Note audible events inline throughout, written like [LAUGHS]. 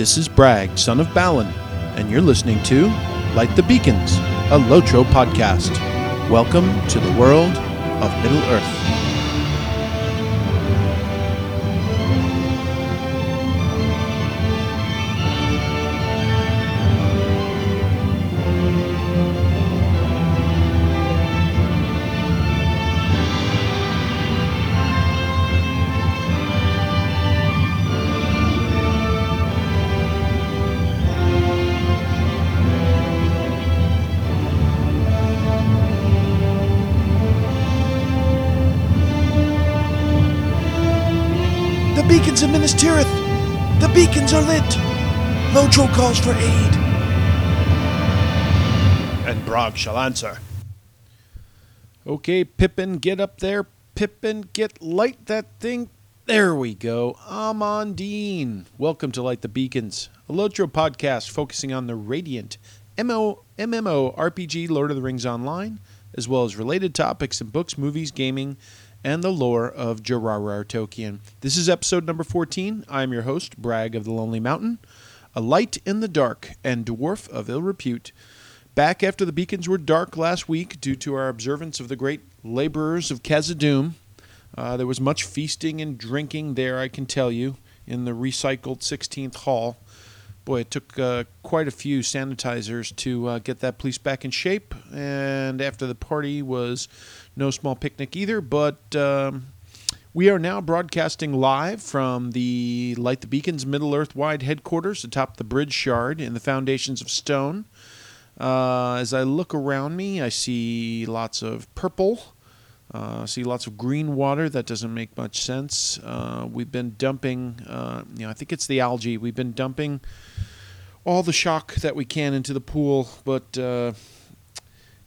This is Bragg, son of Balin, and you're listening to Light the Beacons, a Lotro podcast. Welcome to the world of Middle Earth. The are lit! Lotro calls for aid. And Bragg shall answer. Okay, Pippin, get up there. Pippin, get light that thing. There we go. Amon Dîn. Welcome to Light the Beacons, a Lotro podcast focusing on the Radiant MO, MMO RPG Lord of the Rings Online, as well as related topics in books, movies, gaming, and the lore of J.R.R. Tolkien. This is episode number 14. I am your host, Bragg of the Lonely Mountain, a light in the dark and dwarf of ill repute. Back after the beacons were dark last week due to our observance of the great laborers of Khazad-dûm. Uh, there was much feasting and drinking there, I can tell you, in the recycled 16th hall. Boy, it took uh, quite a few sanitizers to uh, get that place back in shape. And after the party was no small picnic either. But um, we are now broadcasting live from the Light the Beacons Middle Earth wide headquarters atop the bridge shard in the foundations of stone. Uh, as I look around me, I see lots of purple. Uh, see lots of green water. That doesn't make much sense. Uh, we've been dumping, uh, you know, I think it's the algae. We've been dumping all the shock that we can into the pool, but uh,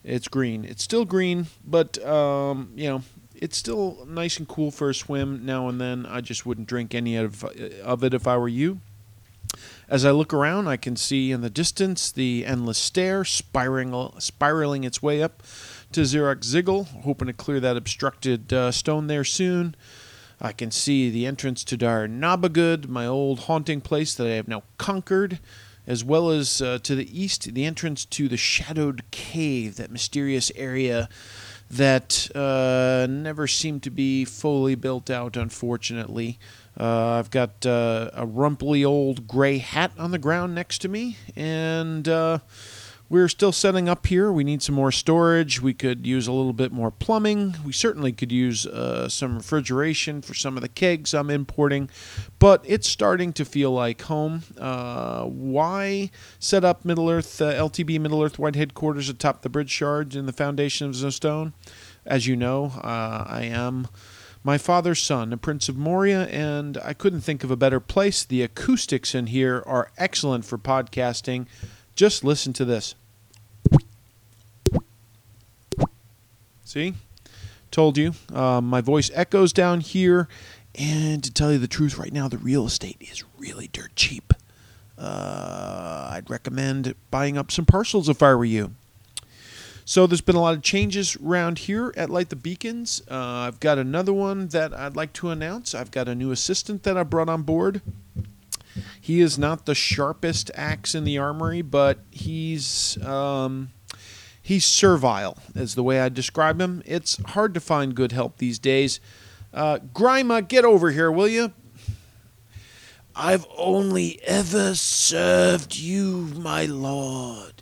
it's green. It's still green, but um, you know, it's still nice and cool for a swim now and then. I just wouldn't drink any of, of it if I were you. As I look around, I can see in the distance the endless stair spiraling, spiraling its way up to Zirakzigil, hoping to clear that obstructed uh, stone there soon. I can see the entrance to Dâr Narbugud, my old haunting place that I have now conquered, as well as uh, to the east, the entrance to the Shadowed Cave, that mysterious area that uh, never seemed to be fully built out, unfortunately. Uh, I've got uh, a rumply old gray hat on the ground next to me, and uh, we're still setting up here. We need some more storage. We could use a little bit more plumbing. We certainly could use uh, some refrigeration for some of the kegs I'm importing, but it's starting to feel like home. Uh, why set up Middle Earth, uh, LTB Middle Earth White headquarters atop the bridge shard in the foundation of Stone? As you know, uh, I am my father's son, a Prince of Moria, and I couldn't think of a better place. The acoustics in here are excellent for podcasting. Just listen to this. See? Told you. Um, my voice echoes down here. And to tell you the truth, right now, the real estate is really dirt cheap. Uh, I'd recommend buying up some parcels if I were you. So there's been a lot of changes around here at Light the Beacons. Uh, I've got another one that I'd like to announce. I've got a new assistant that I brought on board. He is not the sharpest axe in the armory, but he's um, he's servile, is the way I describe him. It's hard to find good help these days. Uh, Grima, get over here, will you? I've only ever served you, my lord.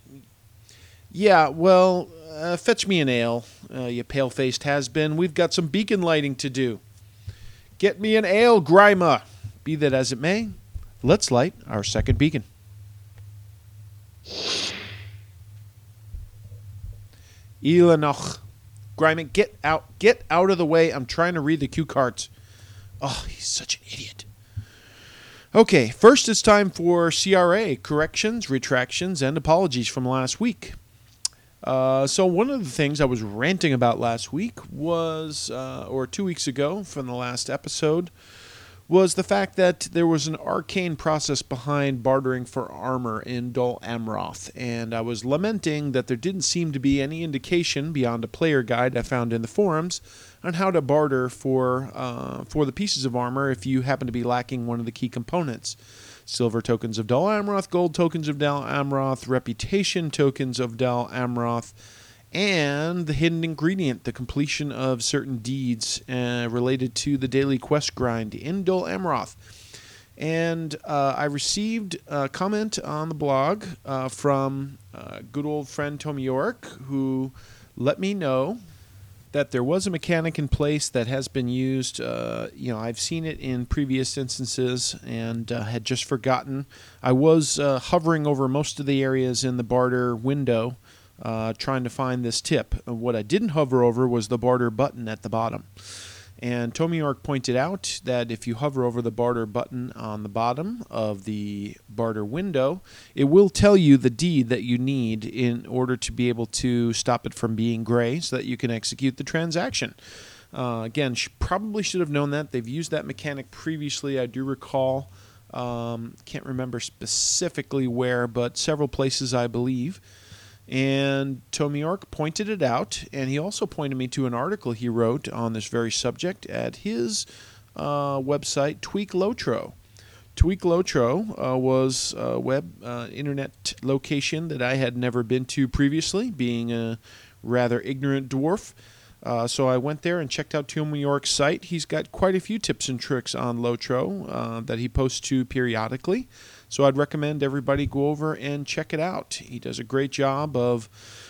Yeah, well, uh, fetch me an ale, uh, you pale faced has been. We've got some beacon lighting to do. Get me an ale, Grima. Be that as it may, let's light our second beacon. Eilenach. Grima, get out. Get out of the way. I'm trying to read the cue cards. Oh, he's such an idiot. Okay, first it's time for CRA corrections, retractions, and apologies from last week. Uh, so one of the things I was ranting about last week was, uh, or two weeks ago from the last episode, was the fact that there was an arcane process behind bartering for armor in Dol Amroth, and I was lamenting that there didn't seem to be any indication beyond a player guide I found in the forums on how to barter for uh, for the pieces of armor if you happen to be lacking one of the key components. Silver tokens of Dol Amroth, gold tokens of Dol Amroth, reputation tokens of Dol Amroth, and the hidden ingredient, the completion of certain deeds uh, related to the daily quest grind in Dol Amroth. And uh, I received a comment on the blog uh, from uh, good old friend Tommy York, who let me know that there was a mechanic in place that has been used. Uh, you know, I've seen it in previous instances and uh, had just forgotten. I was uh, hovering over most of the areas in the barter window uh, trying to find this tip. What I didn't hover over was the barter button at the bottom. And Tommy York pointed out that if you hover over the barter button on the bottom of the barter window, it will tell you the deed that you need in order to be able to stop it from being gray so that you can execute the transaction. Uh, again, sh- probably should have known that. They've used that mechanic previously, I do recall. Um, can't remember specifically where, but several places, I believe. And Tommy York pointed it out, and he also pointed me to an article he wrote on this very subject at his uh, website, Tweak Lotro. Tweak Lotro uh, was a web uh, internet location that I had never been to previously, being a rather ignorant dwarf. Uh, so I went there and checked out Tommy York's site. He's got quite a few tips and tricks on Lotro uh, that he posts to periodically. So I'd recommend everybody go over and check it out. He does a great job of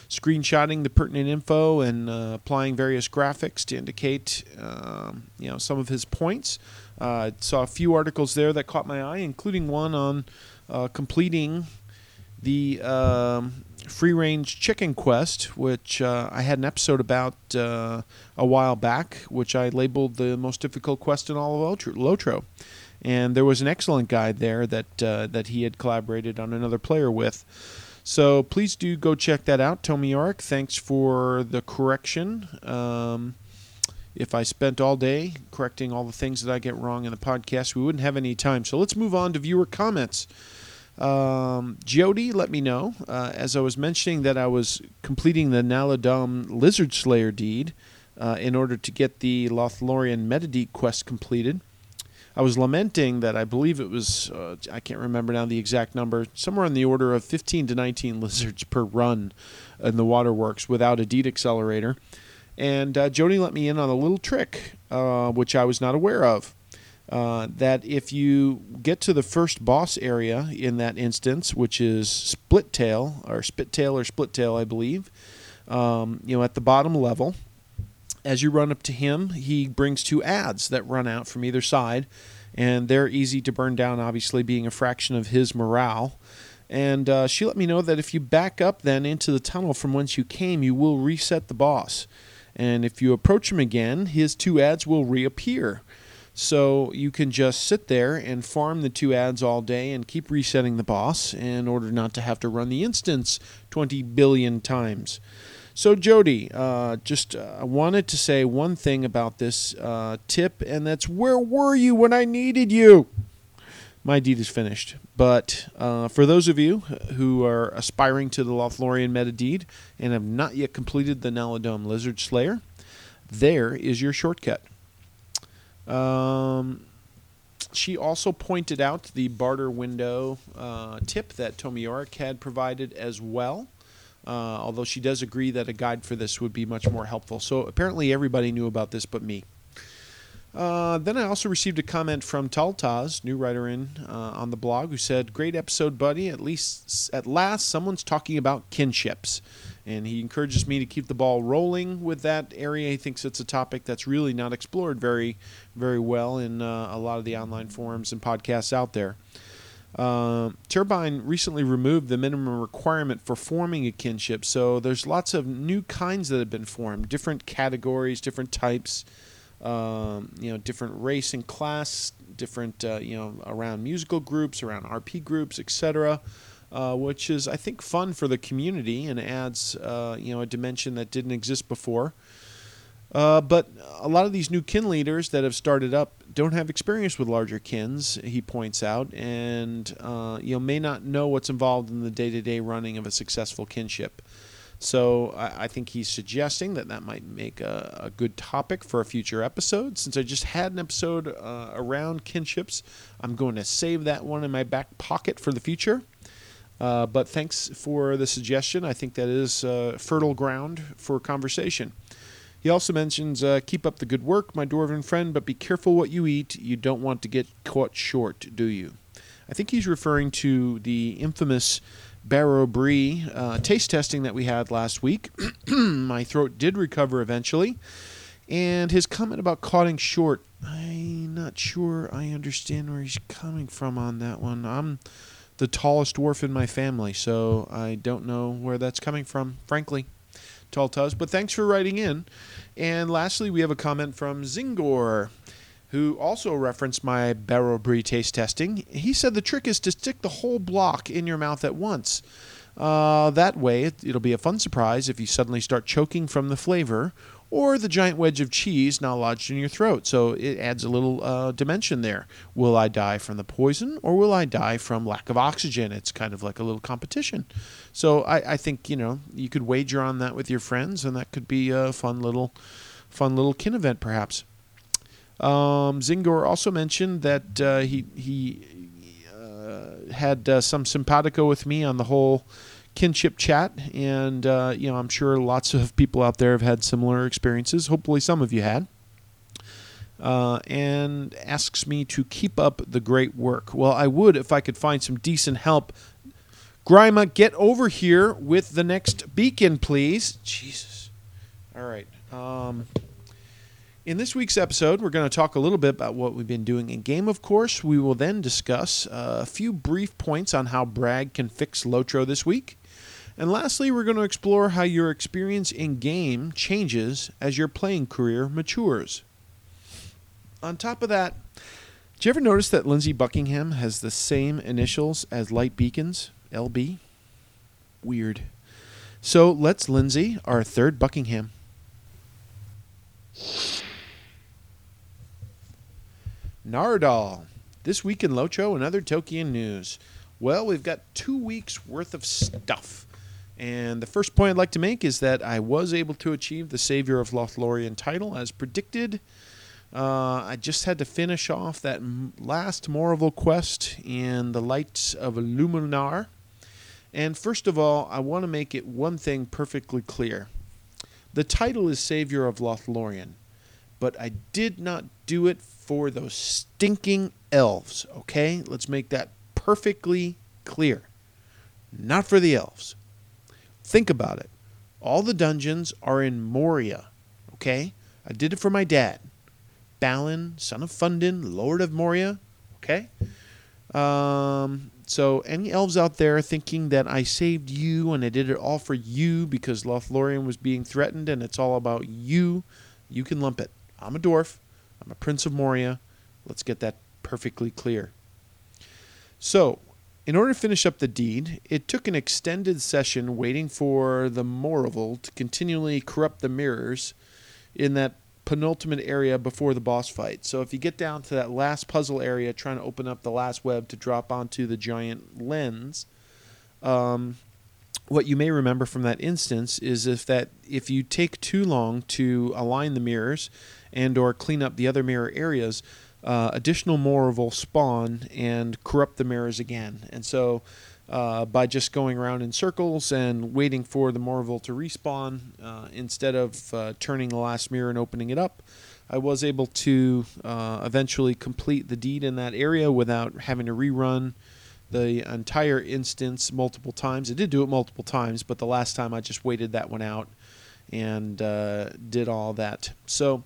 screenshotting the pertinent info and uh, applying various graphics to indicate um, you know some of his points. Uh, saw a few articles there that caught my eye, including one on uh, completing the um, free range chicken quest, which uh, I had an episode about uh, a while back, which I labeled the most difficult quest in all of Lotro and there was an excellent guide there that uh, that he had collaborated on another player with. So please do go check that out, Tommy York. Thanks for the correction. Um, if I spent all day correcting all the things that I get wrong in the podcast, we wouldn't have any time. So let's move on to viewer comments. Um, Jody let me know, uh, as I was mentioning, that I was completing the Nala-dûm Lizard Slayer deed uh, in order to get the Lothlorien Metadeed quest completed. I was lamenting that I believe it was, uh, I can't remember now the exact number, somewhere in the order of 15 to 19 [LAUGHS] lizards per run in the waterworks without a deed accelerator. And uh, Jody let me in on a little trick, uh, which I was not aware of. Uh, that if you get to the first boss area in that instance, which is Split Tail, or Spit Tail or Split Tail, I believe, um, you know, at the bottom level, as you run up to him, he brings two ads that run out from either side, and they're easy to burn down, obviously, being a fraction of his morale. And uh, she let me know that if you back up then into the tunnel from whence you came, you will reset the boss. And if you approach him again, his two ads will reappear. So you can just sit there and farm the two ads all day and keep resetting the boss in order not to have to run the instance 20 billion times. So, Jody, uh, just uh, wanted to say one thing about this uh, tip, and that's where were you when I needed you? My deed is finished. But uh, for those of you who are aspiring to the Lothlorien meta deed and have not yet completed the Nala-dûm Lizard Slayer, there is your shortcut. Um, she also pointed out the barter window uh, tip that Tommy York had provided as well. Uh, although she does agree that a guide for this would be much more helpful. So apparently everybody knew about this but me. Uh, then I also received a comment from Taltaz, new writer in uh, on the blog, who said, "Great episode, buddy. At least at last, someone's talking about kinships." And he encourages me to keep the ball rolling with that area. He thinks it's a topic that's really not explored very, very well in uh, a lot of the online forums and podcasts out there. Uh, Turbine recently removed the minimum requirement for forming a kinship, so there's lots of new kinds that have been formed, different categories, different types, um, you know, different race and class, different, uh, you know, around musical groups, around RP groups, etc. Uh, which is, I think, fun for the community and adds, uh, you know, a dimension that didn't exist before. Uh, but a lot of these new kin leaders that have started up don't have experience with larger kins, he points out, and uh, you know may not know what's involved in the day-to-day running of a successful kinship. So I, I think he's suggesting that that might make a, a, good topic for a future episode. Since I just had an episode uh, around kinships, I'm going to save that one in my back pocket for the future. Uh, but thanks for the suggestion. I think that is uh, fertile ground for conversation. He also mentions uh, keep up the good work, my dwarven friend, but be careful what you eat. You don't want to get caught short, do you? I think he's referring to the infamous Barrow Brie uh, taste testing that we had last week. [CLEARS THROAT] My throat did recover eventually. And his comment about cutting short, I'm not sure I understand where he's coming from on that one. I'm the tallest dwarf in my family, so I don't know where that's coming from, frankly. Tall Tuz. But thanks for writing in. And lastly, we have a comment from Zingor who also referenced my Barrow Brie taste testing. He said the trick is to stick the whole block in your mouth at once. Uh, that way, it, will be a fun surprise if you suddenly start choking from the flavor or the giant wedge of cheese now lodged in your throat. So it adds a little uh, dimension there. Will I die from the poison or will I die from lack of oxygen? It's kind of like a little competition. So I, I think you know you could wager on that with your friends, and that could be a fun little, fun little kin event perhaps. Um, Zingor also mentioned that uh, he he uh, had uh, some simpatico with me on the whole kinship chat, and uh, you know I'm sure lots of people out there have had similar experiences. Hopefully, some of you had. Uh, and asks me to keep up the great work. Well, I would if I could find some decent help. Grima, get over here with the next beacon, please. Jesus. All right. Um, in this week's episode, we're going to talk a little bit about what we've been doing in game, of course. We will then discuss uh, a few brief points on how Bragg can fix Lotro this week. And lastly, we're going to explore how your experience in game changes as your playing career matures. On top of that, did you ever notice that Lindsey Buckingham has the same initials as Light Beacons, LB? Weird. So let's Lindsey, our third Buckingham. Nardol. This week in Lotro and other Tolkien news. Well, we've got two weeks worth of stuff. And the first point I'd like to make is that I was able to achieve the Savior of Lothlorien title as predicted. Uh, I just had to finish off that last Morroval quest in the Lights of Luminar. And first of all, I want to make it one thing perfectly clear. The title is Savior of Lothlorien, but I did not do it for those stinking elves, okay? Let's make that perfectly clear. Not for the elves. Think about it. All the dungeons are in Moria, okay? I did it for my dad. Balin, son of Fundin, Lord of Moria, okay? Um, so, any elves out there thinking that I saved you and I did it all for you because Lothlorien was being threatened and it's all about you, you can lump it. I'm a dwarf. I'm a prince of Moria. Let's get that perfectly clear. So, in order to finish up the deed, it took an extended session waiting for the Morroval to continually corrupt the mirrors in that penultimate area before the boss fight. So if you get down to that last puzzle area trying to open up the last web to drop onto the giant lens, um, what you may remember from that instance is if that if you take too long to align the mirrors and or clean up the other mirror areas, uh, additional more will spawn and corrupt the mirrors again. And so, uh, by just going around in circles and waiting for the Morroval to respawn uh, instead of uh, turning the last mirror and opening it up, I was able to uh, eventually complete the deed in that area without having to rerun the entire instance multiple times. I did do it multiple times, but the last time I just waited that one out and uh, did all that. So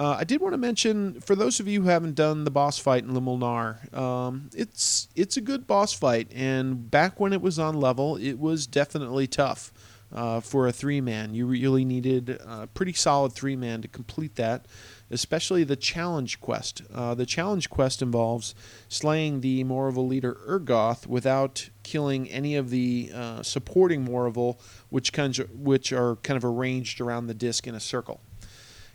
uh, I did want to mention for those of you who haven't done the boss fight in Lumul-nar, um, it's it's a good boss fight, and back when it was on level, it was definitely tough uh, for a three man. You really needed a pretty solid three man to complete that especially the challenge quest. Uh, the challenge quest involves slaying the Morroval leader Urgoth without killing any of the uh, supporting Morroval, which kinds of, which are kind of arranged around the disc in a circle.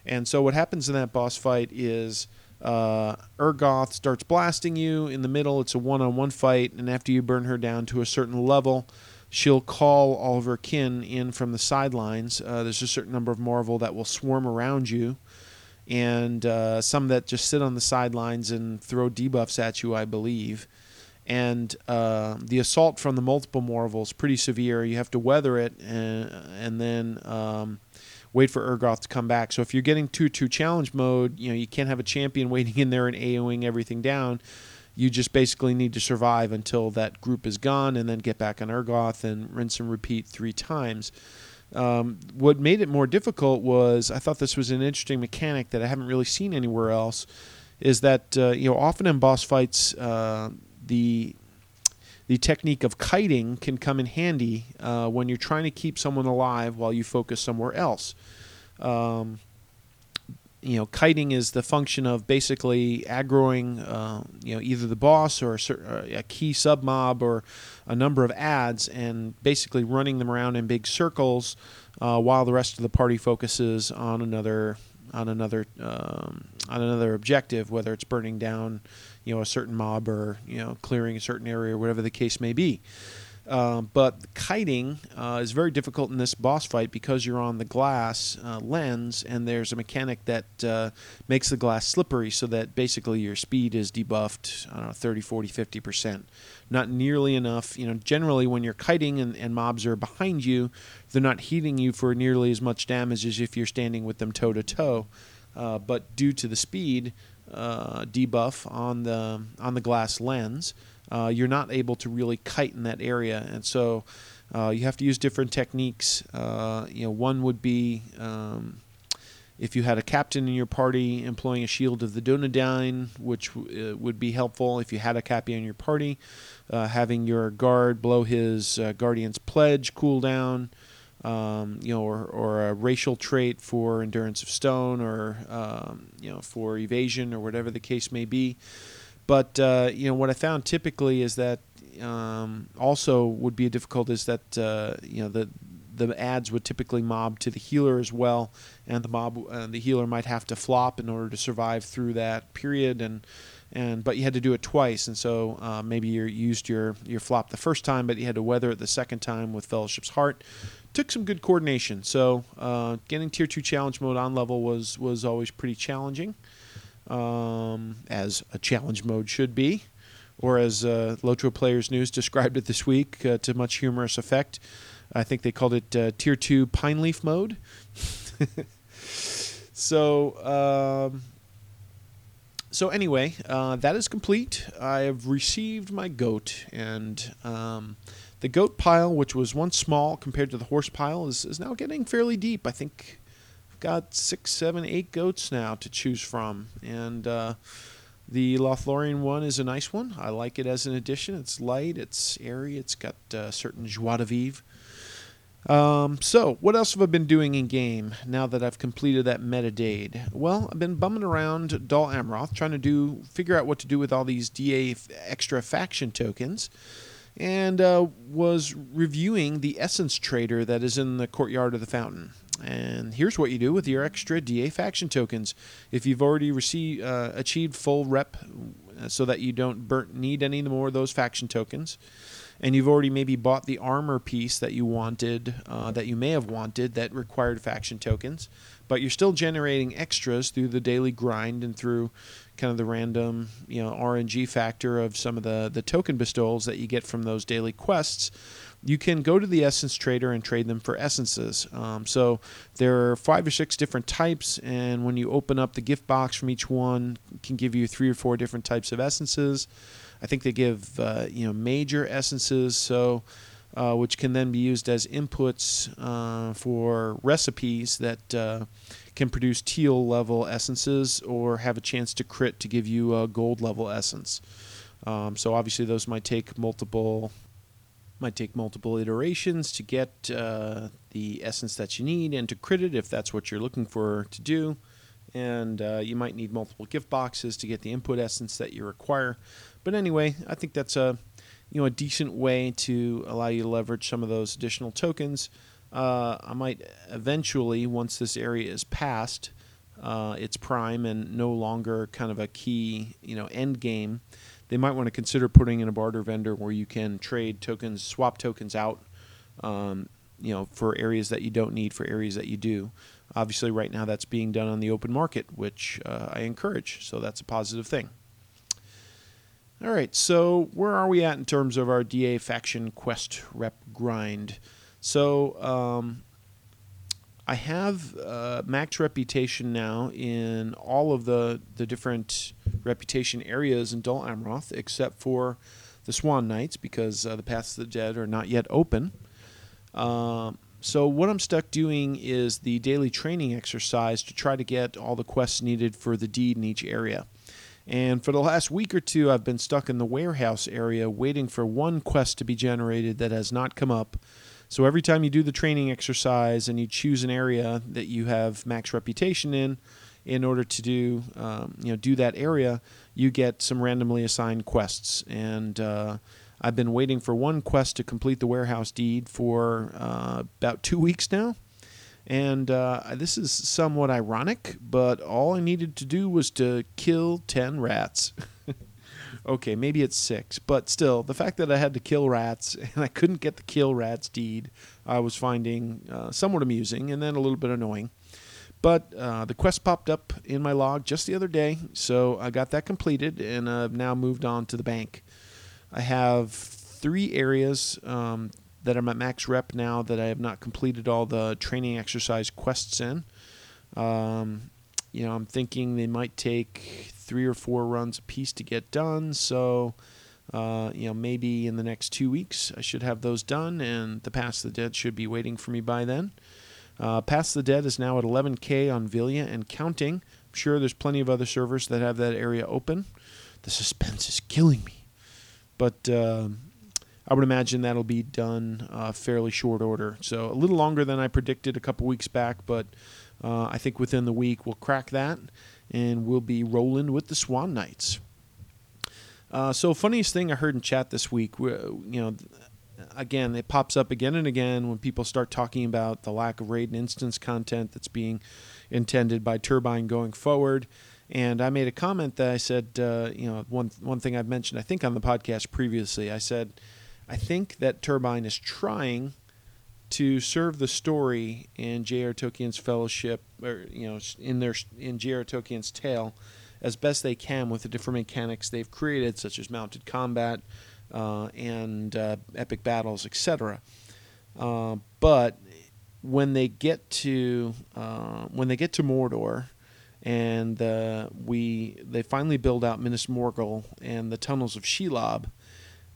And so what happens in that boss fight is Uh, Urgoth starts blasting you in the middle. It's a one-on-one fight, and after you burn her down to a certain level, she'll call all of her kin in from the sidelines. Uh, there's a certain number of Marvel that will swarm around you, and uh, some that just sit on the sidelines and throw debuffs at you, I believe. And uh, the assault from the multiple Marvel is pretty severe. You have to weather it, and, and then um, wait for Urgoth to come back. So if you're getting 2-2 challenge mode, you know you can't have a champion [LAUGHS] waiting in there and AOing everything down. You just basically need to survive until that group is gone, and then get back on Urgoth and rinse and repeat three times. Um, what made it more difficult was I thought this was an interesting mechanic that I haven't really seen anywhere else. Is that uh, you know often in boss fights uh, the the technique of kiting can come in handy uh, when you're trying to keep someone alive while you focus somewhere else. Um, you know, kiting is the function of basically aggroing, uh, you know, either the boss or a, certain, a key sub mob or a number of ads, and basically running them around in big circles uh, while the rest of the party focuses on another on another um, on another objective, whether it's burning down, you know, a certain mob or you know clearing a certain area or whatever the case may be. Uh, but kiting uh, is very difficult in this boss fight because you're on the glass uh, lens and there's a mechanic that uh, makes the glass slippery so that basically your speed is debuffed, I don't know, 30, 40, 50%. Not nearly enough. You know, generally when you're kiting and, and mobs are behind you, they're not hitting you for nearly as much damage as if you're standing with them toe to toe. But due to the speed uh, debuff on the on the glass lens, uh, you're not able to really kite in that area, and so uh, you have to use different techniques. Uh, you know, one would be um, if you had a captain in your party employing a shield of the Dunedain, which w- uh, would be helpful. If you had a cappy in your party, uh, having your guard blow his guardian's pledge cooldown. Um, you know, or, or a racial trait for endurance of stone, or um, you know, for evasion, or whatever the case may be. But uh, you know what I found typically is that um, also would be a difficult is that uh, you know the the ads would typically mob to the healer as well, and the mob uh, the healer might have to flop in order to survive through that period, and and but you had to do it twice, and so uh, maybe you used your your flop the first time, but you had to weather it the second time with Fellowship's Heart. Took some good coordination, so uh, getting tier two challenge mode on level was was always pretty challenging um, as a challenge mode should be, or as uh, Lotro Players News described it this week uh, to much humorous effect. I think they called it uh, Tier 2 Pine Leaf mode. [LAUGHS] so, um, so anyway, uh, that is complete. I have received my goat, and um, the goat pile, which was once small compared to the horse pile, is, is now getting fairly deep. I think I've got six, seven, eight goats now to choose from, and uh, the Lothlorien one is a nice one. I like it as an addition. It's light, it's airy, it's got uh, certain joie de vivre. Um, so, what else have I been doing in game now that I've completed that metadade? Well, I've been bumming around Dol Amroth trying to do figure out what to do with all these DA extra faction tokens, and uh, was reviewing the Essence Trader that is in the courtyard of the fountain. And here's what you do with your extra DA faction tokens. If you've already received, uh, achieved full rep uh, so that you don't burn, need any more of those faction tokens, and you've already maybe bought the armor piece that you wanted, uh, that you may have wanted, that required faction tokens, but you're still generating extras through the daily grind and through kind of the random, you know, RNG factor of some of the, the token bestowals that you get from those daily quests you can go to the essence trader and trade them for essences. Um, so there are five or six different types, and when you open up the gift box from each one, can give you three or four different types of essences. I think they give uh, you know major essences, so uh, which can then be used as inputs uh, for recipes that uh, can produce teal level essences or have a chance to crit to give you a gold level essence. Um, so obviously those might take multiple might take multiple iterations to get uh, the essence that you need and to crit it if that's what you're looking for to do. And uh, you might need multiple gift boxes to get the input essence that you require. But anyway, I think that's a you know a decent way to allow you to leverage some of those additional tokens. Uh, I might eventually, once this area is passed, uh, its prime and no longer kind of a key, you know, end game, they might want to consider putting in a barter vendor where you can trade tokens, swap tokens out, um, you know, for areas that you don't need, for areas that you do. Obviously, right now that's being done on the open market, which uh, I encourage. So that's a positive thing. All right, so where are we at in terms of our DA faction quest rep grind? So um, I have uh, max reputation now in all of the, the different reputation areas in Dol Amroth, except for the Swan Knights, because uh, the Paths of the Dead are not yet open. Um, so what I'm stuck doing is the daily training exercise to try to get all the quests needed for the deed in each area. And for the last week or two, I've been stuck in the warehouse area waiting for one quest to be generated that has not come up. So every time you do the training exercise and you choose an area that you have max reputation in, in order to do um, you know do that area, you get some randomly assigned quests. And uh, I've been waiting for one quest to complete the warehouse deed for uh, about two weeks now. And uh, this is somewhat ironic, but all I needed to do was to kill 10 rats. [LAUGHS] okay, maybe it's six, but still, the fact that I had to kill rats [LAUGHS] and I couldn't get the kill rats deed, I was finding uh, somewhat amusing and then a little bit annoying. But uh, the quest popped up in my log just the other day, so I got that completed and I've now moved on to the bank. I have three areas um, that I'm at max rep now that I have not completed all the training exercise quests in. Um, you know, I'm thinking they might take three or four runs a piece to get done. So, uh, you know, maybe in the next two weeks I should have those done, and the of the Dead should be waiting for me by then. Uh, of the Dead is now at 11k on Vilya and counting. I'm sure there's plenty of other servers that have that area open. The suspense is killing me, but. Uh, I would imagine that'll be done uh, fairly short order. So a little longer than I predicted a couple weeks back, but uh, I think within the week we'll crack that, and we'll be rolling with the Swan Knights. Uh, so funniest thing I heard in chat this week, you know, again it pops up again and again when people start talking about the lack of raid and instance content that's being intended by Turbine going forward. And I made a comment that I said, uh, you know, one one thing I've mentioned, I think on the podcast previously, I said I think that Turbine is trying to serve the story in J.R. Tolkien's Fellowship, or you know, in their in J.R. Tolkien's tale, as best they can with the different mechanics they've created, such as mounted combat uh, and uh, epic battles, etc. Uh, but when they get to uh, when they get to Mordor, and uh, we they finally build out Minas Morgul and the tunnels of Shelob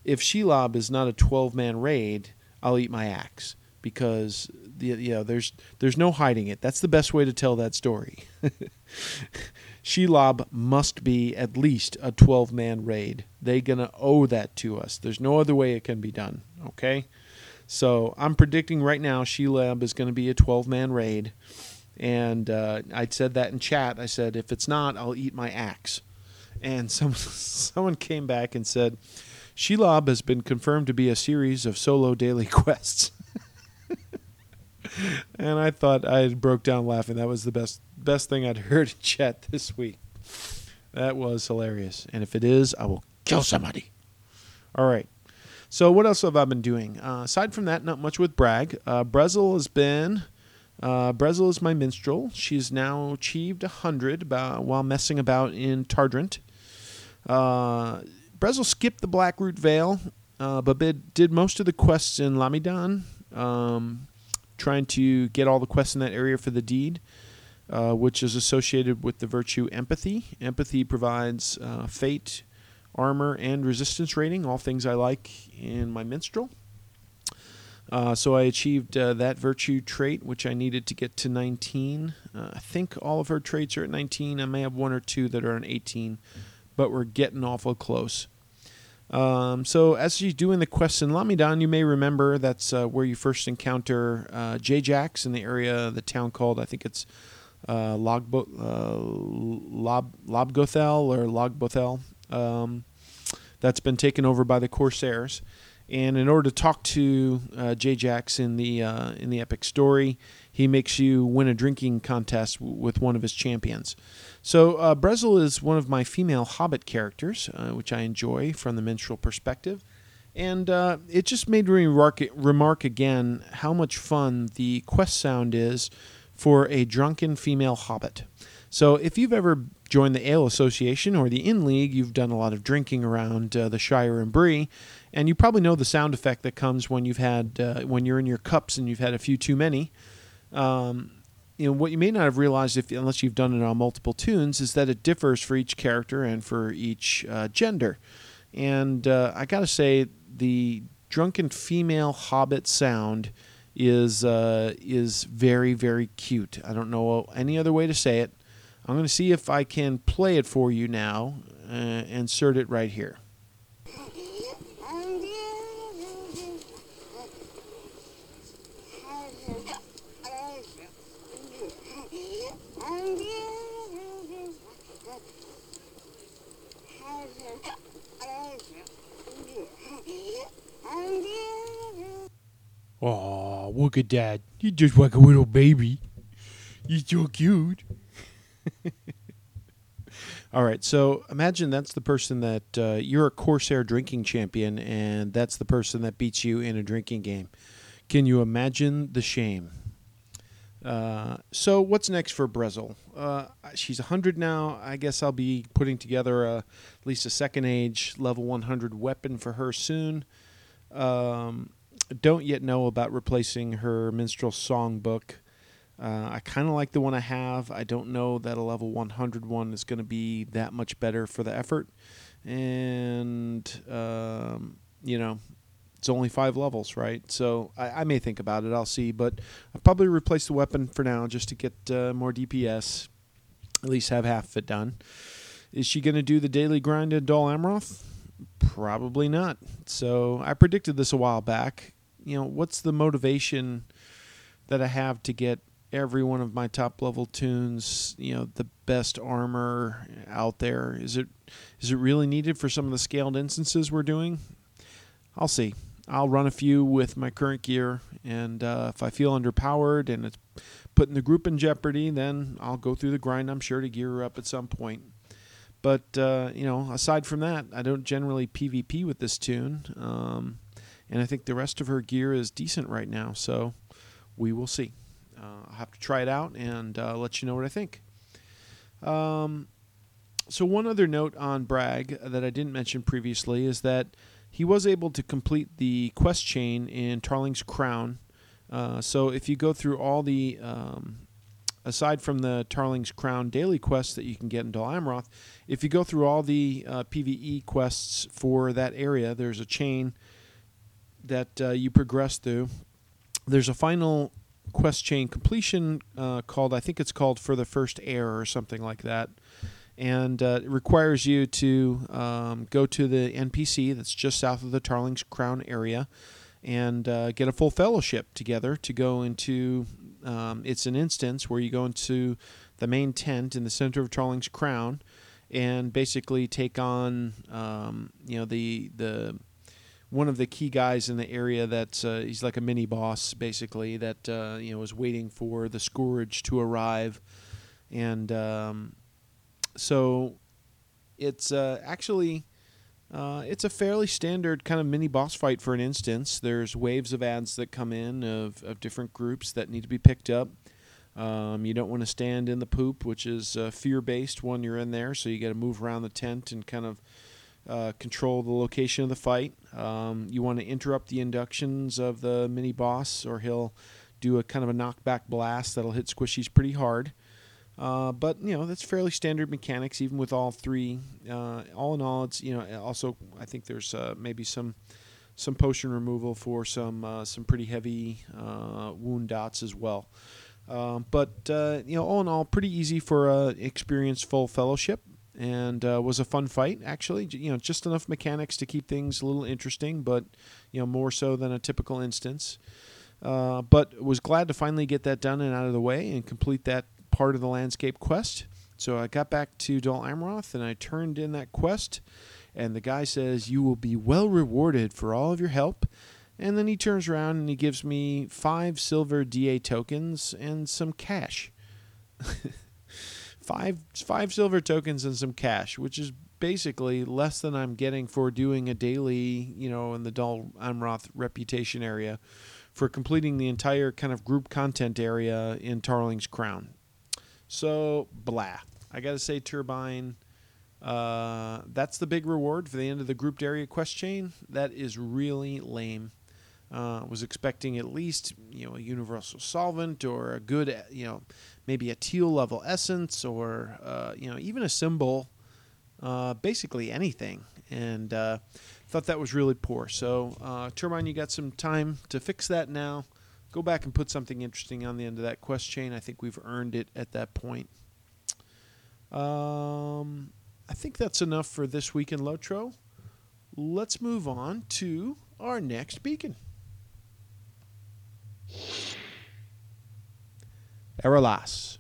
if Shelob is not a 12 man raid, I'll eat my axe because you know there's there's no hiding it. That's the best way to tell that story. [LAUGHS] Shelob must be at least a 12 man raid. They gonna owe that to us. There's no other way it can be done. Okay, so I'm predicting right now Shelob is going to be a 12 man raid, and uh, I said that in chat. I said if it's not, I'll eat my axe. And [LAUGHS] some someone came back and said Shelob has been confirmed to be a series of solo daily [LAUGHS] quests. and I thought I broke down laughing. That was the best best thing I'd heard in chat this week. That was hilarious. And if it is, I will kill somebody. All right. So what else have I been doing? Uh, aside from that, not much with Bragg. Uh, Brezel has been. Uh, Brezel is my minstrel. She's now achieved 100 while messing about in Tardrent. Uh, Brezel skipped the Blackroot Vale, uh, but did most of the quests in Lamedon, um, trying to get all the quests in that area for the deed, uh, which is associated with the virtue Empathy. Empathy provides uh, fate, armor, and resistance rating, all things I like in my minstrel. Uh, so I achieved uh, that virtue trait, which I needed to get to 19. Uh, I think all of her traits are at 19. I may have one or two that are on 18 but we're getting awful close. Um, so as she's doing the quest in Lamedon, you may remember that's uh, where you first encounter uh, Jax in the area, the town called I think it's uh, Logbo- uh, Lob- Lobgothel or Logbothel. Um, that's been taken over by the Corsairs, And in order to talk to uh, Jax in the uh, in the epic story, he makes you win a drinking contest w- with one of his champions. So uh, Brezel is one of my female Hobbit characters, uh, which I enjoy from the minstrel perspective. And uh, it just made me remark, remark again how much fun the quest sound is for a drunken female hobbit. So if you've ever joined the Ale Association or the Inn League, you've done a lot of drinking around uh, the Shire and Bree, and you probably know the sound effect that comes when you've had uh, when you're in your cups and you've had a few too many. Um, you know what you may not have realized if unless you've done it on multiple tunes is that it differs for each character and for each uh, gender. And uh, I got to say, the drunken female hobbit sound is uh, is very very cute. I don't know any other way to say it. I'm to see if I can play it for you now. Uh, insert it right here. Oh, look at that. You're just like a little baby. You're so cute. [LAUGHS] All right, so imagine that's the person that uh, you're a Corsair drinking champion, and that's the person that beats you in a drinking game. Can you imagine the shame? Uh, so what's next for Brezel? Uh, she's 100 now. I guess I'll be putting together a, at least a second age level 100 weapon for her soon. Um, don't yet know about replacing her minstrel songbook. Uh, I kind of like the one I have. I don't know that a level 100 one is going to be that much better for the effort. And, um, you know, it's only five levels, right? So I, I, may think about it. I'll see. But I'll probably replace the weapon for now just to get uh, more DPS, at least have half of it done. Is she going to do the daily grind at Dol Amroth? Probably not. So I predicted this a while back. You know, what's the motivation that I have to get every one of my top level tunes, you know, the best armor out there. Is it is it really needed for some of the scaled instances we're doing? I'll see. I'll run a few with my current gear, and uh, if I feel underpowered and it's putting the group in jeopardy, then I'll go through the grind. I'm sure to gear up at some point. But uh, you know, aside from that, I don't generally PvP with this tune, um, and I think the rest of her gear is decent right now. So we will see. Uh, I'll have to try it out and uh, let you know what I think. Um, so, one other note on Bragg that I didn't mention previously is that he was able to complete the quest chain in Tarlang's Crown. Uh, so, if you go through all the, um, aside from the Tarlang's Crown daily quests that you can get in Dol Amroth, if you go through all the uh, PvE quests for that area, there's a chain that uh, you progress through. There's a final quest chain completion uh, called I think it's called for the first air or something like that, and uh, it requires you to um, go to the NPC that's just south of the Tarlang's Crown area, and uh, get a full fellowship together to go into. Um, it's an instance where you go into the main tent in the center of Tarlang's Crown, and basically take on um, you know the the one of the key guys in the area that's uh, he's like a mini boss basically that uh, you know is waiting for the scourge to arrive. And um, so it's uh, actually uh, it's a fairly standard kind of mini boss fight for an instance. There's waves of ads that come in of, of different groups that need to be picked up. Um, you don't want to stand in the poop which is uh, fear based when you're in there so you got to move around the tent and kind of uh, control the location of the fight. Um, you want to interrupt the inductions of the mini boss, or he'll do a kind of a knockback blast that'll hit squishies pretty hard. Uh, but you know that's fairly standard mechanics, even with all three. Uh, all in all, it's you know also I think there's uh, maybe some some potion removal for some uh, some pretty heavy uh, wound dots as well. Um, but you know, all in all, pretty easy for a experienced full fellowship and uh, was a fun fight actually you know just enough mechanics to keep things a little interesting but you know more so than a typical instance uh, but was glad to finally get that done and out of the way and complete that part of the landscape quest so i got back to Dol Amroth and i turned in that quest And the guy says, You will be well rewarded for all of your help. And then he turns around and he gives me five silver DA tokens and some cash. [LAUGHS] five five silver tokens and some cash, which is basically less than I'm getting for doing a daily, you know, in the Dol Amroth reputation area for completing the entire kind of group content area in Tarlang's Crown. So, blah. I got to say, Turbine, uh, that's the big reward for the end of the grouped area quest chain. That is really lame. Uh, was expecting at least you know a universal solvent or a good you know maybe a teal level essence or uh, you know even a symbol uh, basically anything, and uh, thought that was really poor. So, uh, Turbine, you got some time to fix that now. Go back and put something interesting on the end of that quest chain. I think we've earned it at that point. Um, I think that's enough for this week in Lotro. Let's move on to our next beacon. Erelas.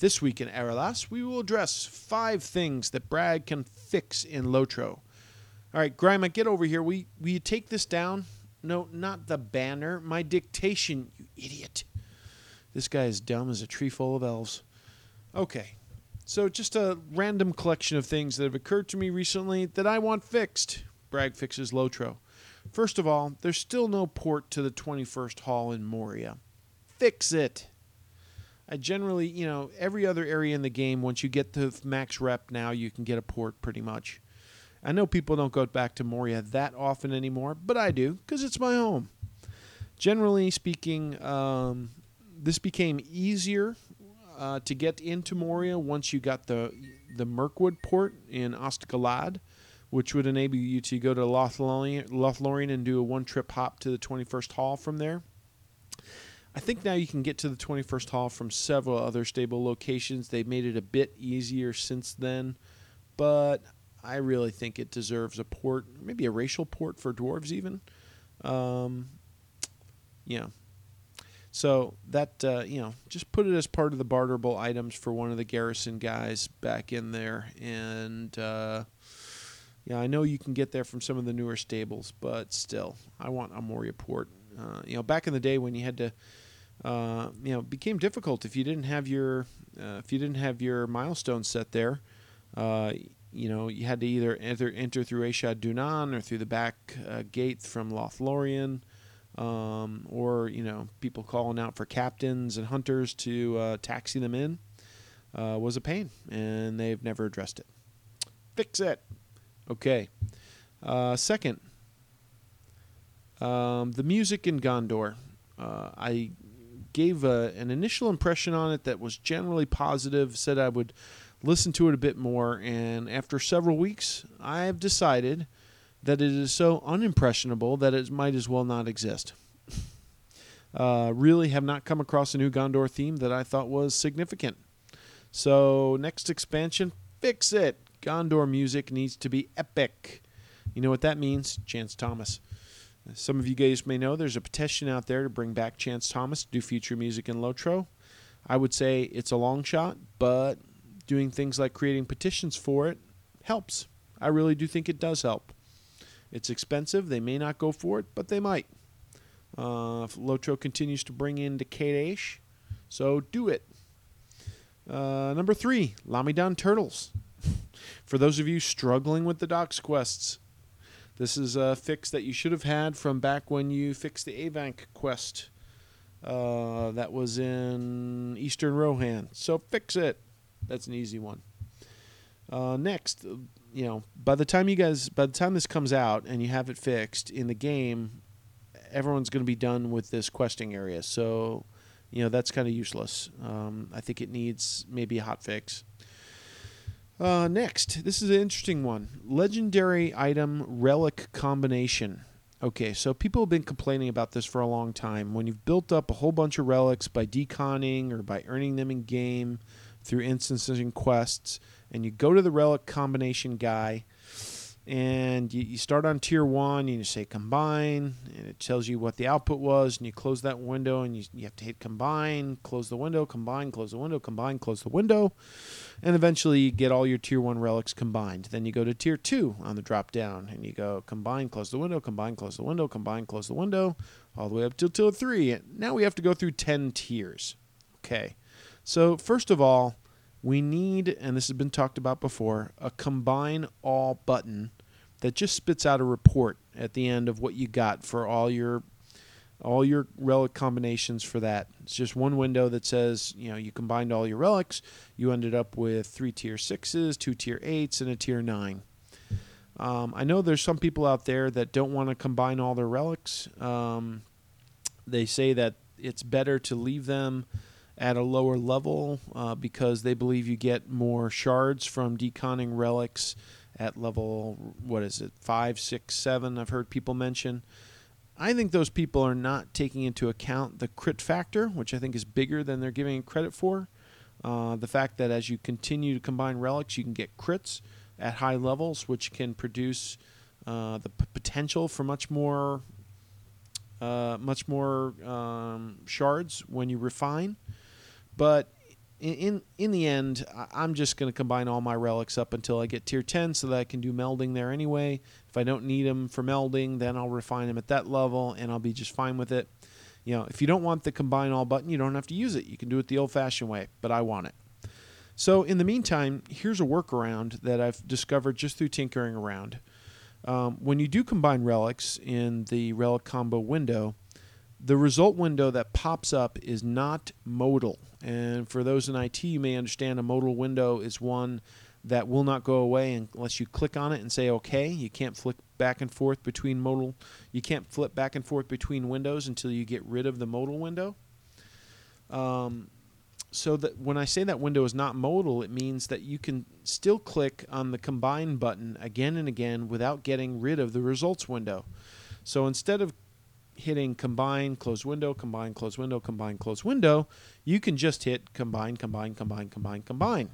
This week in Erelas, we will address five things that Bragg can fix in Lotro. All right, Grima, get over here. We will you take this down? No, not the banner. My dictation, you idiot. This guy is dumb as a tree full of elves. Okay, so just a random collection of things that have occurred to me recently that I want fixed. Bragg fixes Lotro. First of all, there's still no port to the 21st Hall in Moria. Fix it. I generally, you know, every other area in the game, once you get to max rep now, you can get a port pretty much. I know people don't go back to Moria that often anymore, but I do because it's my home. Generally speaking, um, this became easier uh, to get into Moria once you got the the Mirkwood port in Ost Galadh, which would enable you to go to Lothlorien, Lothlorien and do a one trip hop to the 21st Hall from there. I think now you can get to the 21st Hall from several other stable locations. They've made it a bit easier since then, but I really think it deserves a port, maybe a racial port for dwarves, even. Um, yeah. So that uh, you know, just put it as part of the barterable items for one of the garrison guys back in there, and uh, yeah, I know you can get there from some of the newer stables, but still, I want a Moria port. Uh, you know, back in the day when you had to, uh, you know, became difficult if you didn't have your uh, if you didn't have your milestone set there. Uh, you know, you had to either enter enter through Ashad Dunan or through the back uh, gate from Lothlorien, um, or you know, people calling out for captains and hunters to uh, taxi them in was a pain, and they've never addressed it. Fix it. Okay. second, um, the music in Gondor. Uh, I gave a, an initial impression on it that was generally positive, said I would listen to it a bit more, and after several weeks, I have decided that it is so unimpressionable that it might as well not exist. [LAUGHS] uh, really have not come across a new Gondor theme that I thought was significant. So, next expansion, fix it. Gondor music needs to be epic. You know what that means? Chance Thomas. Some of you guys may know there's a petition out there to bring back Chance Thomas to do future music in Lotro. I would say it's a long shot, but doing things like creating petitions for it helps. I really do think it does help. It's expensive. They may not go for it, but they might. Uh, Lotro continues to bring in Decade so do it. Uh, number three, Lamedon Turtles. [LAUGHS] for those of you struggling with the Docks quests, this is a fix that you should have had from back when you fixed the Avank quest. Uh, that was in Eastern Rohan. So fix it. That's an easy one. Uh, next, you know, by the time you guys, by the time this comes out and you have it fixed in the game, everyone's going to be done with this questing area. So, you know, that's kind of useless. Um, I think it needs maybe a hot fix. Uh, next, this is an interesting one. Legendary item relic combination. Okay, so people have been complaining about this for a long time. When you've built up a whole bunch of relics by deconning or by earning them in game through instances and quests, and you go to the relic combination guy, and you, you start on tier one and you say combine and it tells you what the output was and you close that window and you, you have to hit combine close the window combine close the window combine close the window and eventually you get all your tier one relics combined. Then you go to tier two on the drop down and you go combine close the window combine close the window combine close the window all the way up till tier three. And now we have to go through 10 tiers. Okay. So first of all we need and this has been talked about before a combine all button that just spits out a report at the end of what you got for all your all your relic combinations for that. It's just one window that says, you know, you combined all your relics, you ended up with three tier sixes, two tier eights, and a tier nine. Um, I know there's some people out there that don't want to combine all their relics. Um, they say that it's better to leave them at a lower level uh, because they believe you get more shards from deconning relics at level what is it five six seven i've heard people mention. I think those people are not taking into account the crit factor which i think is bigger than they're giving credit for. Uh, the fact that as you continue to combine relics you can get crits at high levels which can produce uh, the p- potential for much more uh, much more um, shards when you refine but in in, the end, I'm just going to combine all my relics up until I get tier 10 so that I can do melding there anyway. If I don't need them for melding, then I'll refine them at that level and I'll be just fine with it. You know, if you don't want the combine all button, you don't have to use it. You can do it the old fashioned way, but I want it. So, in the meantime, here's a workaround that I've discovered just through tinkering around. Um, when you do combine relics in the relic combo window, the result window that pops up is not modal. And for those in IT, you may understand a modal window is one that will not go away unless you click on it and say OK. You can't flick back and forth between modal. You can't flip back and forth between windows until you get rid of the modal window. Um, so that when I say that window is not modal, it means that you can still click on the combine button again and again without getting rid of the results window. So instead of hitting combine, close window, combine, close window, combine, close window, you can just hit combine, combine, combine, combine, combine.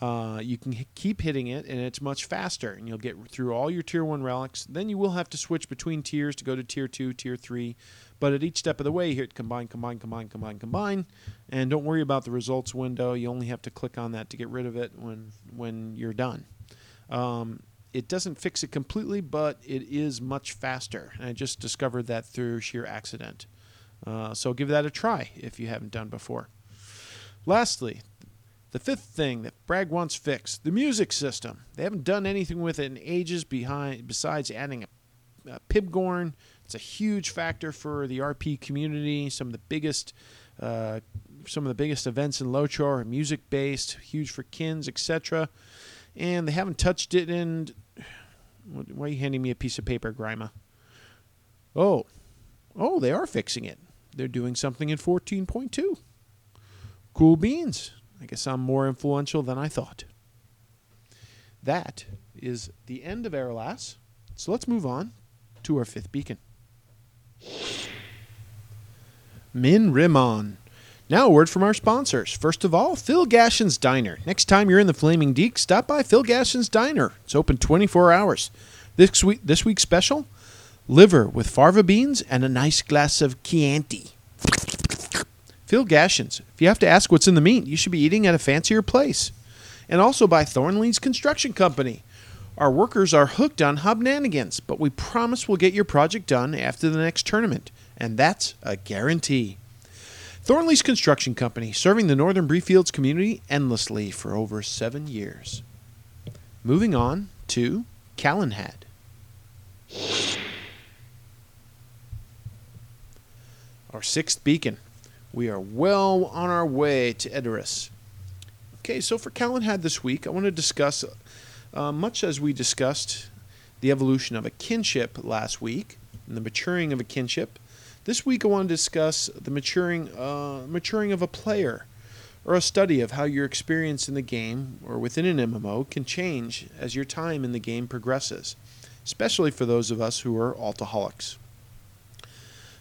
Uh, you can h- keep hitting it, and it's much faster, and you'll get through all your tier one relics. Then you will have to switch between tiers to go to tier two, tier three. But at each step of the way, hit combine, combine, combine, combine, combine, and don't worry about the results window. You only have to click on that to get rid of it when when you're done. Um, it doesn't fix it completely, but it is much faster. And I just discovered that through sheer accident. Uh, so give that a try if you haven't done before. Lastly, the fifth thing that Bragg wants fixed the music system. They haven't done anything with it in ages behind, besides adding a, a Pibgorn. It's a huge factor for the RP community. Some of the biggest. Uh, some of the biggest events in Lotro are music based, huge for kins, etc. And they haven't touched it in why are you handing me a piece of paper, Grima? Oh, oh, they are fixing it. They're doing something in 14.2. Cool beans. I guess I'm more influential than I thought. That is the end of Erelas. So let's move on to our fifth beacon. Min-Rimmon. Now, a word from our sponsors. First of all, Phil Gashin's Diner. Next time you're in the Flaming Deek, stop by Phil Gashin's Diner. It's open 24 hours. This week, this week's special: liver with farva beans and a nice glass of Chianti. Phil Gashin's. If you have to ask what's in the meat, you should be eating at a fancier place. And also by Thornley's Construction Company. Our workers are hooked on hobnanigans, but we promise we'll get your project done after the next tournament, and that's a guarantee. Thornley's Construction Company, serving the Northern Breefields community endlessly for over seven years. Moving on to Calenhad. Our sixth beacon. We are well on our way to Edoras. Okay, so for Calenhad this week, I want to discuss, uh, much as we discussed the evolution of a kinship last week, and the maturing of a kinship, this week I want to discuss the maturing, uh, maturing of a player, or a study of how your experience in the game or within an MMO can change as your time in the game progresses, especially for those of us who are altaholics.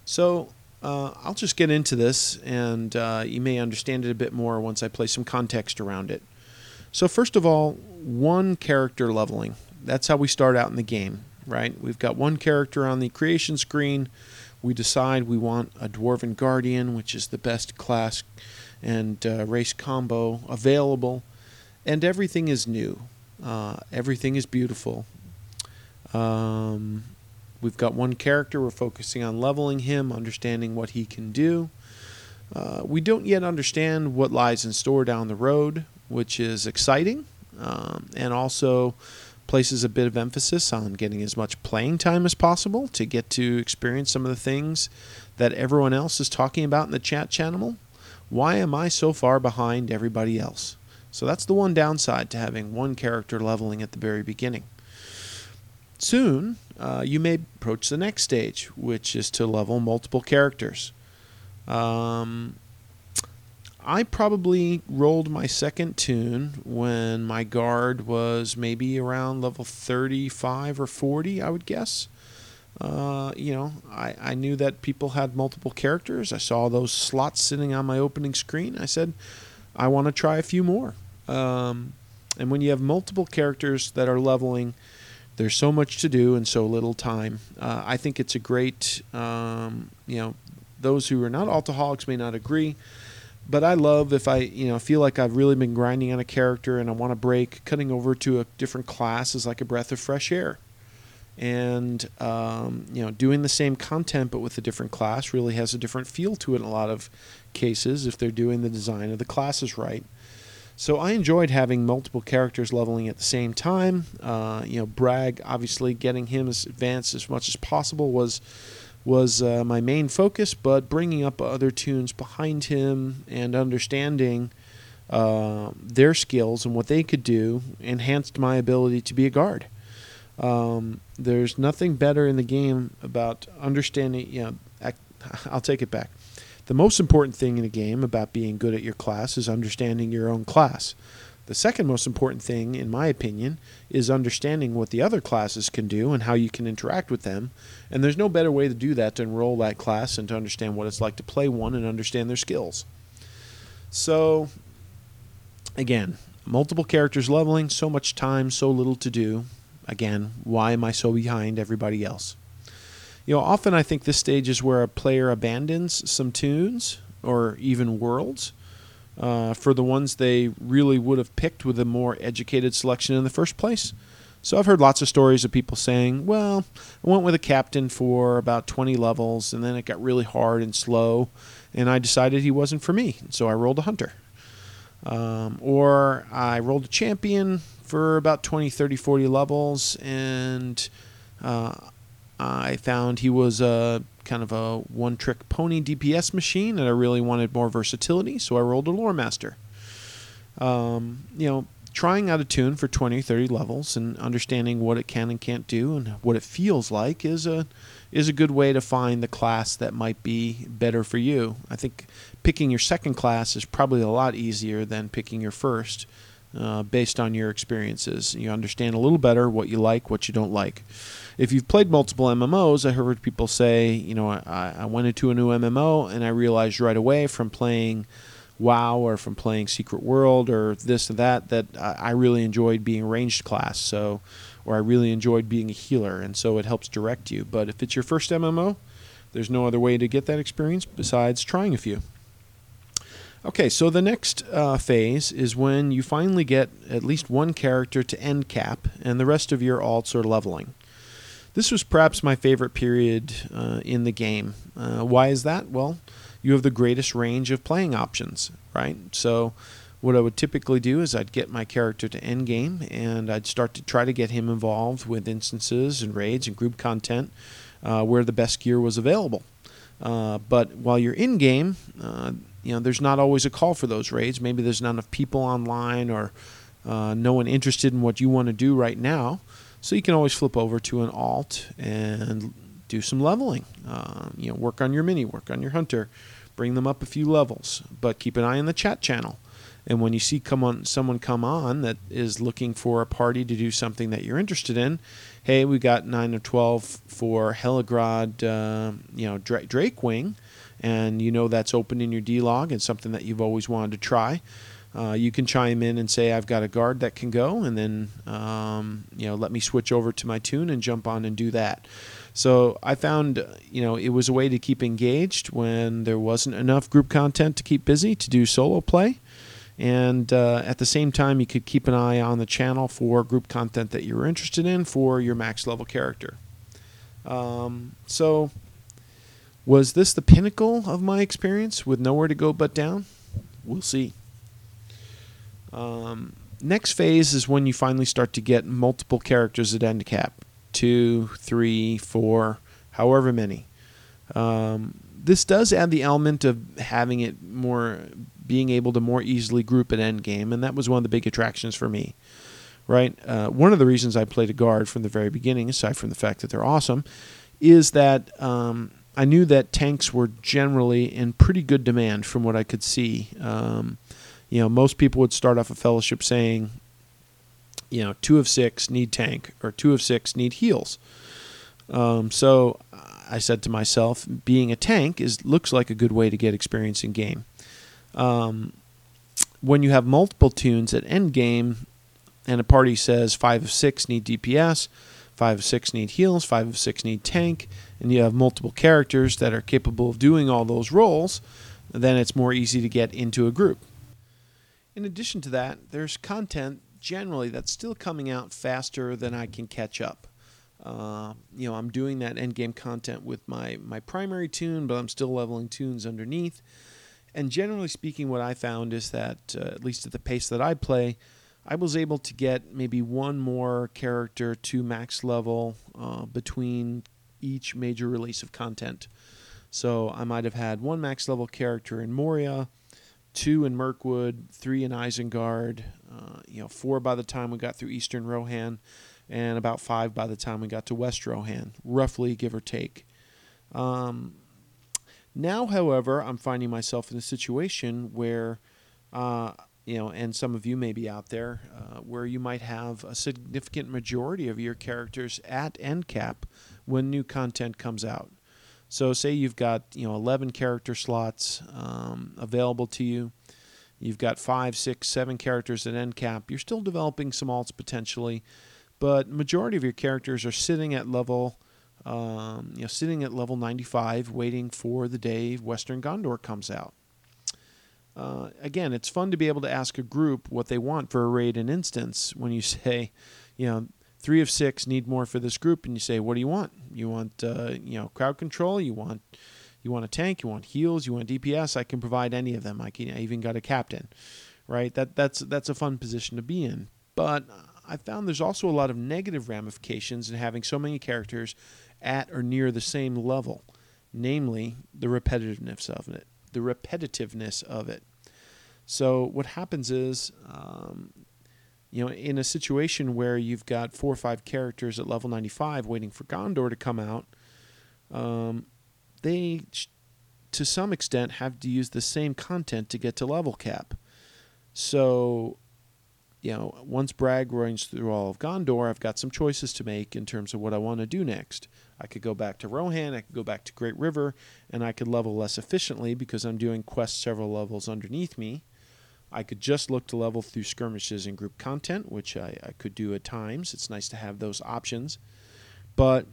So uh, I'll just get into this, and uh, you may understand it a bit more once I place some context around it. So first of all, one character leveling. that's how we start out in the game, right? We've got one character on the creation screen. We decide we want a Dwarven Guardian, which is the best class and uh, race combo available, and everything is new. Uh, everything is beautiful. Um, we've got one character. We're focusing on leveling him, understanding what he can do. Uh, we don't yet understand what lies in store down the road, which is exciting, um, and also places a bit of emphasis on getting as much playing time as possible to get to experience some of the things that everyone else is talking about in the chat channel. Why am I so far behind everybody else? So that's the one downside to having one character leveling at the very beginning. Soon, uh, you may approach the next stage, which is to level multiple characters. Um, I probably rolled my second tune when my guard was maybe around level 35 or 40, I would guess. Uh, you know, I, I knew that people had multiple characters. I saw those slots sitting on my opening screen. I said, I want to try a few more. Um, and when you have multiple characters that are leveling, there's so much to do and so little time. Uh, I think it's a great, um, you know, those who are not alcoholics may not agree, but I love if I, you know, feel like I've really been grinding on a character and I want to break, cutting over to a different class is like a breath of fresh air. And um, you know, doing the same content but with a different class really has a different feel to it in a lot of cases if they're doing the design of the classes right. So I enjoyed having multiple characters leveling at the same time. Uh, you know, Bragg obviously getting him as advanced as much as possible was was uh, my main focus, but bringing up other tunes behind him and understanding uh, their skills and what they could do enhanced my ability to be a guard. Um, there's nothing better in the game about understanding. You know, [LAUGHS] I'll take it back. The most important thing in a game about being good at your class is understanding your own class. The second most important thing, in my opinion, is understanding what the other classes can do and how you can interact with them. And there's no better way to do that to enroll that class and to understand what it's like to play one and understand their skills. So, again, multiple characters leveling, so much time, so little to do. Again, why am I so behind everybody else? You know, often I think this stage is where a player abandons some tunes or even worlds uh, for the ones they really would have picked with a more educated selection in the first place. So I've heard lots of stories of people saying, well, I went with a captain for about 20 levels and then it got really hard and slow and I decided he wasn't for me. So I rolled a hunter. Um, or I rolled a champion for about 20, 30, 40 levels and uh, I found he was a kind of a one trick pony DPS machine, and I really wanted more versatility, so I rolled a lore master. Um, you know, trying out a tune for 20 or 30 levels and understanding what it can and can't do and what it feels like is a is a good way to find the class that might be better for you. I think picking your second class is probably a lot easier than picking your first uh, based on your experiences. You understand a little better what you like, what you don't like if you've played multiple MMOs, I heard people say, you know, I, I went into a new MMO and I realized right away from playing WoW or from playing Secret World or this or that that I really enjoyed being ranged class. So, or I really enjoyed being a healer, and so it helps direct you. But if it's your first MMO, there's no other way to get that experience besides trying a few. Okay, so the next uh, phase is when you finally get at least one character to end cap, and the rest of your alts are leveling. This was perhaps my favorite period uh, in the game. Uh, why is that? Well, you have the greatest range of playing options, right? So, what I would typically do is I'd get my character to end game and I'd start to try to get him involved with instances and raids and group content uh, where the best gear was available. Uh, but while you're in game, uh, you know, there's not always a call for those raids. Maybe there's not enough people online or uh, no one interested in what you want to do right now. So you can always flip over to an alt and do some leveling. Uh, you know, work on your mini, work on your hunter, bring them up a few levels, but keep an eye on the chat channel. And when you see come on someone come on that is looking for a party to do something that you're interested in, hey, we got nine or twelve for Helegrod, uh, you know, Drake, Drake Wing, and you know that's open in your D log and something that you've always wanted to try. Uh, you can chime in and say I've got a guard that can go, and then um, you know let me switch over to my tune and jump on and do that. So I found you know it was a way to keep engaged when there wasn't enough group content to keep busy to do solo play, and uh, at the same time you could keep an eye on the channel for group content that you were interested in for your max level character. Um, so was this the pinnacle of my experience with nowhere to go but down? We'll see. Um, next phase is when you finally start to get multiple characters at end cap two, three, four, however many. Um, this does add the element of having it more, being able to more easily group at end game, and that was one of the big attractions for me. Right, uh, one of the reasons I played a guard from the very beginning, aside from the fact that they're awesome, is that um, I knew that tanks were generally in pretty good demand from what I could see. Um, you know, most people would start off a fellowship saying, you know, two of six need tank or two of six need heals. Um, so I said to myself, being a tank is looks like a good way to get experience in game. Um, when you have multiple tunes at end game, and a party says five of six need DPS, five of six need heals, five of six need tank, and you have multiple characters that are capable of doing all those roles, then it's more easy to get into a group. In addition to that, there's content generally that's still coming out faster than I can catch up. Uh, you know, I'm doing that endgame content with my, my primary tune, but I'm still leveling tunes underneath. And generally speaking, what I found is that, uh, at least at the pace that I play, I was able to get maybe one more character to max level uh, between each major release of content. So I might have had one max level character in Moria, two in Mirkwood, three in Isengard, uh, you know, four by the time we got through Eastern Rohan, and about five by the time we got to West Rohan, roughly give or take. Um, now, however, I'm finding myself in a situation where, uh, you know, and some of you may be out there, uh, where you might have a significant majority of your characters at end cap when new content comes out. So, say you've got you know 11 character slots um, available to you. You've got five, six, seven characters at end cap. You're still developing some alts potentially, but majority of your characters are sitting at level, um, you know, sitting at level 95, waiting for the day Western Gondor comes out. Uh, again, it's fun to be able to ask a group what they want for a raid and instance when you [LAUGHS] say, you know, three of six need more for this group, and you say, what do you want? You want, uh, you know, crowd control. You want, you want a tank. You want heals. You want DPS. I can provide any of them. I can. I even got a captain, right? That that's that's a fun position to be in. But I found there's also a lot of negative ramifications in having so many characters at or near the same level, namely the repetitiveness of it. The repetitiveness of it. So what happens is um, you know, in a situation where you've got four or five characters at level 95 waiting for Gondor to come out, um, they, to some extent, have to use the same content to get to level cap. So, you know, once Bragg runs through all of Gondor, I've got some choices to make in terms of what I want to do next. I could go back to Rohan, I could go back to Great River, and I could level less efficiently because I'm doing quests several levels underneath me. I could just look to level through skirmishes and group content, which I, I could do at times. It's nice to have those options. But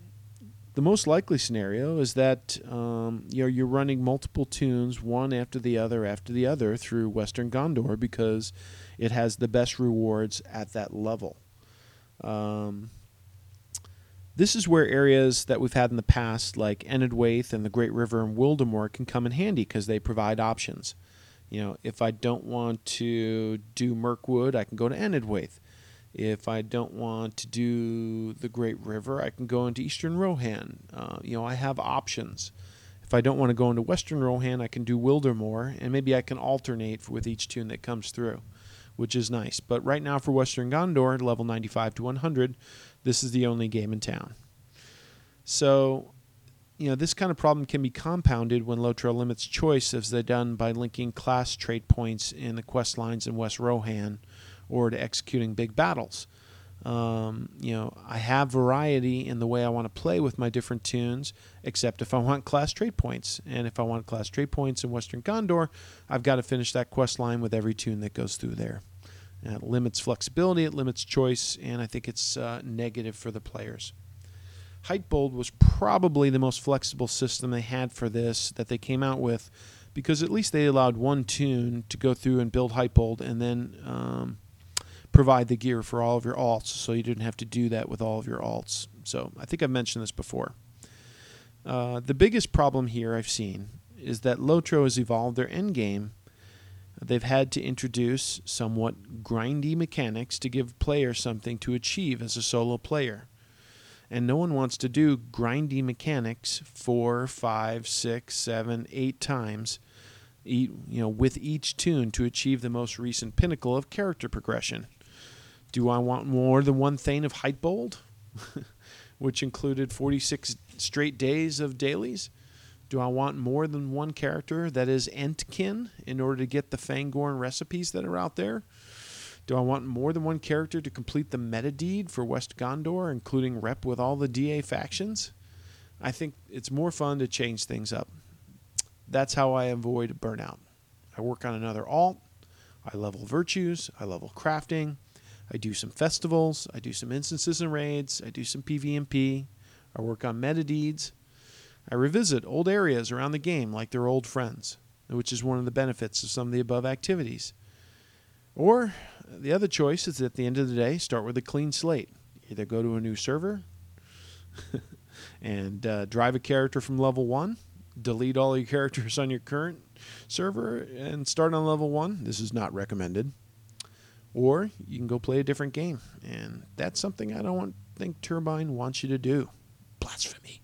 the most likely scenario is that um, you know you're running multiple tunes one after the other after the other through Western Gondor because it has the best rewards at that level. Um, this is where areas that we've had in the past, like Enedwaith and the Great River and Wildermore, can come in handy because they provide options. You know, if I don't want to do Mirkwood, I can go to Enedwaith. If I don't want to do the Great River, I can go into Eastern Rohan. Uh, you know, I have options. If I don't want to go into Western Rohan, I can do Wildermore, and maybe I can alternate with each tune that comes through, which is nice. But right now for Western Gondor, level 95 to 100, this is the only game in town. So you know, this kind of problem can be compounded when Lotro limits choice as they're done by linking class trade points in the quest lines in West Rohan or to executing big battles. Um, you know, I have variety in the way I want to play with my different tunes, except if I want class trade points. And if I want class trade points in Western Gondor, I've got to finish that quest line with every tune that goes through there. And it limits flexibility, it limits choice, and I think it's uh, negative for the players. Hytbold was probably the most flexible system they had for this that they came out with because at least they allowed one tune to go through and build Hytbold and then um, provide the gear for all of your alts so you didn't have to do that with all of your alts. So I think I've mentioned this before. Uh, the biggest problem here I've seen is that Lotro has evolved their endgame. They've had to introduce somewhat grindy mechanics to give players something to achieve as a solo player and no one wants to do grindy mechanics four, five, six, seven, eight times, you know, with each tune to achieve the most recent pinnacle of character progression. Do I want more than one Thane of Hytbold, [LAUGHS] which included 46 straight days of dailies? Do I want more than one character that is Entkin in order to get the Fangorn recipes that are out there? Do I want more than one character to complete the meta deed for West Gondor, including rep with all the DA factions? I think it's more fun to change things up. That's how I avoid burnout. I work on another alt. I level virtues. I level crafting. I do some festivals. I do some instances and raids. I do some PvMP. I work on meta deeds. I revisit old areas around the game like they're old friends, which is one of the benefits of some of the above activities. Or the other choice is at the end of the day, start with a clean slate. Either go to a new server [LAUGHS] and uh, drive a character from level one, delete all your [LAUGHS] characters on your current server, and start on level one. This is not recommended. Or you can go play a different game. And that's something I don't think Turbine wants you to do. Blasphemy.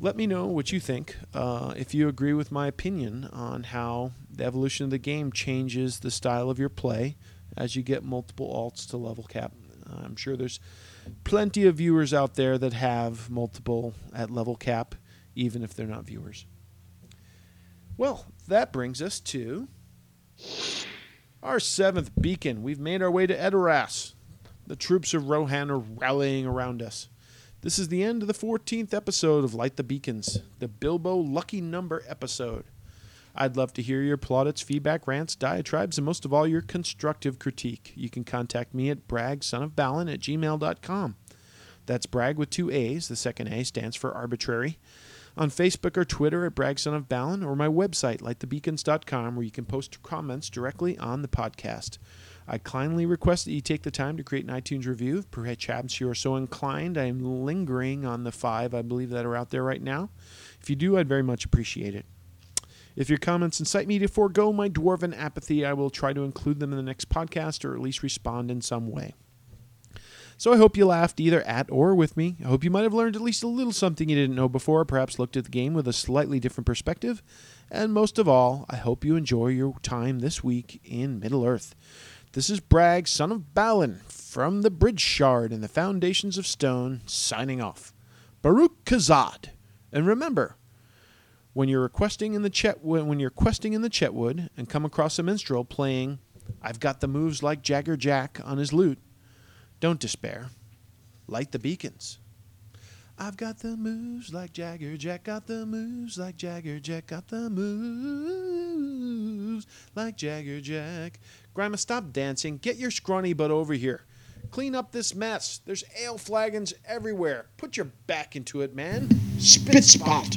Let me know what you think. Uh, if you agree with my opinion on how the evolution of the game changes the style of your play as you get multiple alts to level cap. I'm sure there's plenty of viewers out there that have multiple at level cap, even if they're not viewers. Well, that brings us to our seventh beacon. We've made our way to Edoras. The troops of Rohan are rallying around us. This is the end of the 14th episode of Light the Beacons, the Bilbo lucky number episode. I'd love to hear your plaudits, feedback, rants, diatribes, and most of all, your constructive critique. You can contact me at bragsonofbalin at gmail.com. That's brag with two A's. The second A stands for arbitrary. On Facebook or Twitter at bragsonofbalin or my website, lightthebeacons.com, where you can post comments directly on the podcast. I kindly request that you take the time to create an iTunes review. Perhaps you are so inclined. I am lingering on the five, I believe, that are out there right now. If you do, I'd very much appreciate it. If your comments incite me to forego my dwarven apathy, I will try to include them in the next podcast or at least respond in some way. So I hope you laughed either at or with me. I hope you might have learned at least a little something you didn't know before, perhaps looked at the game with a slightly different perspective. And most of all, I hope you enjoy your time this week in Middle Earth. This is Bragg, son of Balin, from the Bridge Shard and the Foundations of Stone, signing off. Baruk Khazâd. And remember, when you're requesting in the chet when you're questing in the Chetwood and come across a minstrel playing I've got the moves like Jagger Jack on his lute, don't despair. Light the beacons. I've got the moves like Jagger Jack, got the moves like Jagger Jack, got the moves like Jagger Jack. Grandma, stop dancing. Get your scrawny butt over here. Clean up this mess. There's ale flagons everywhere. Put your back into it, man. Spit spot.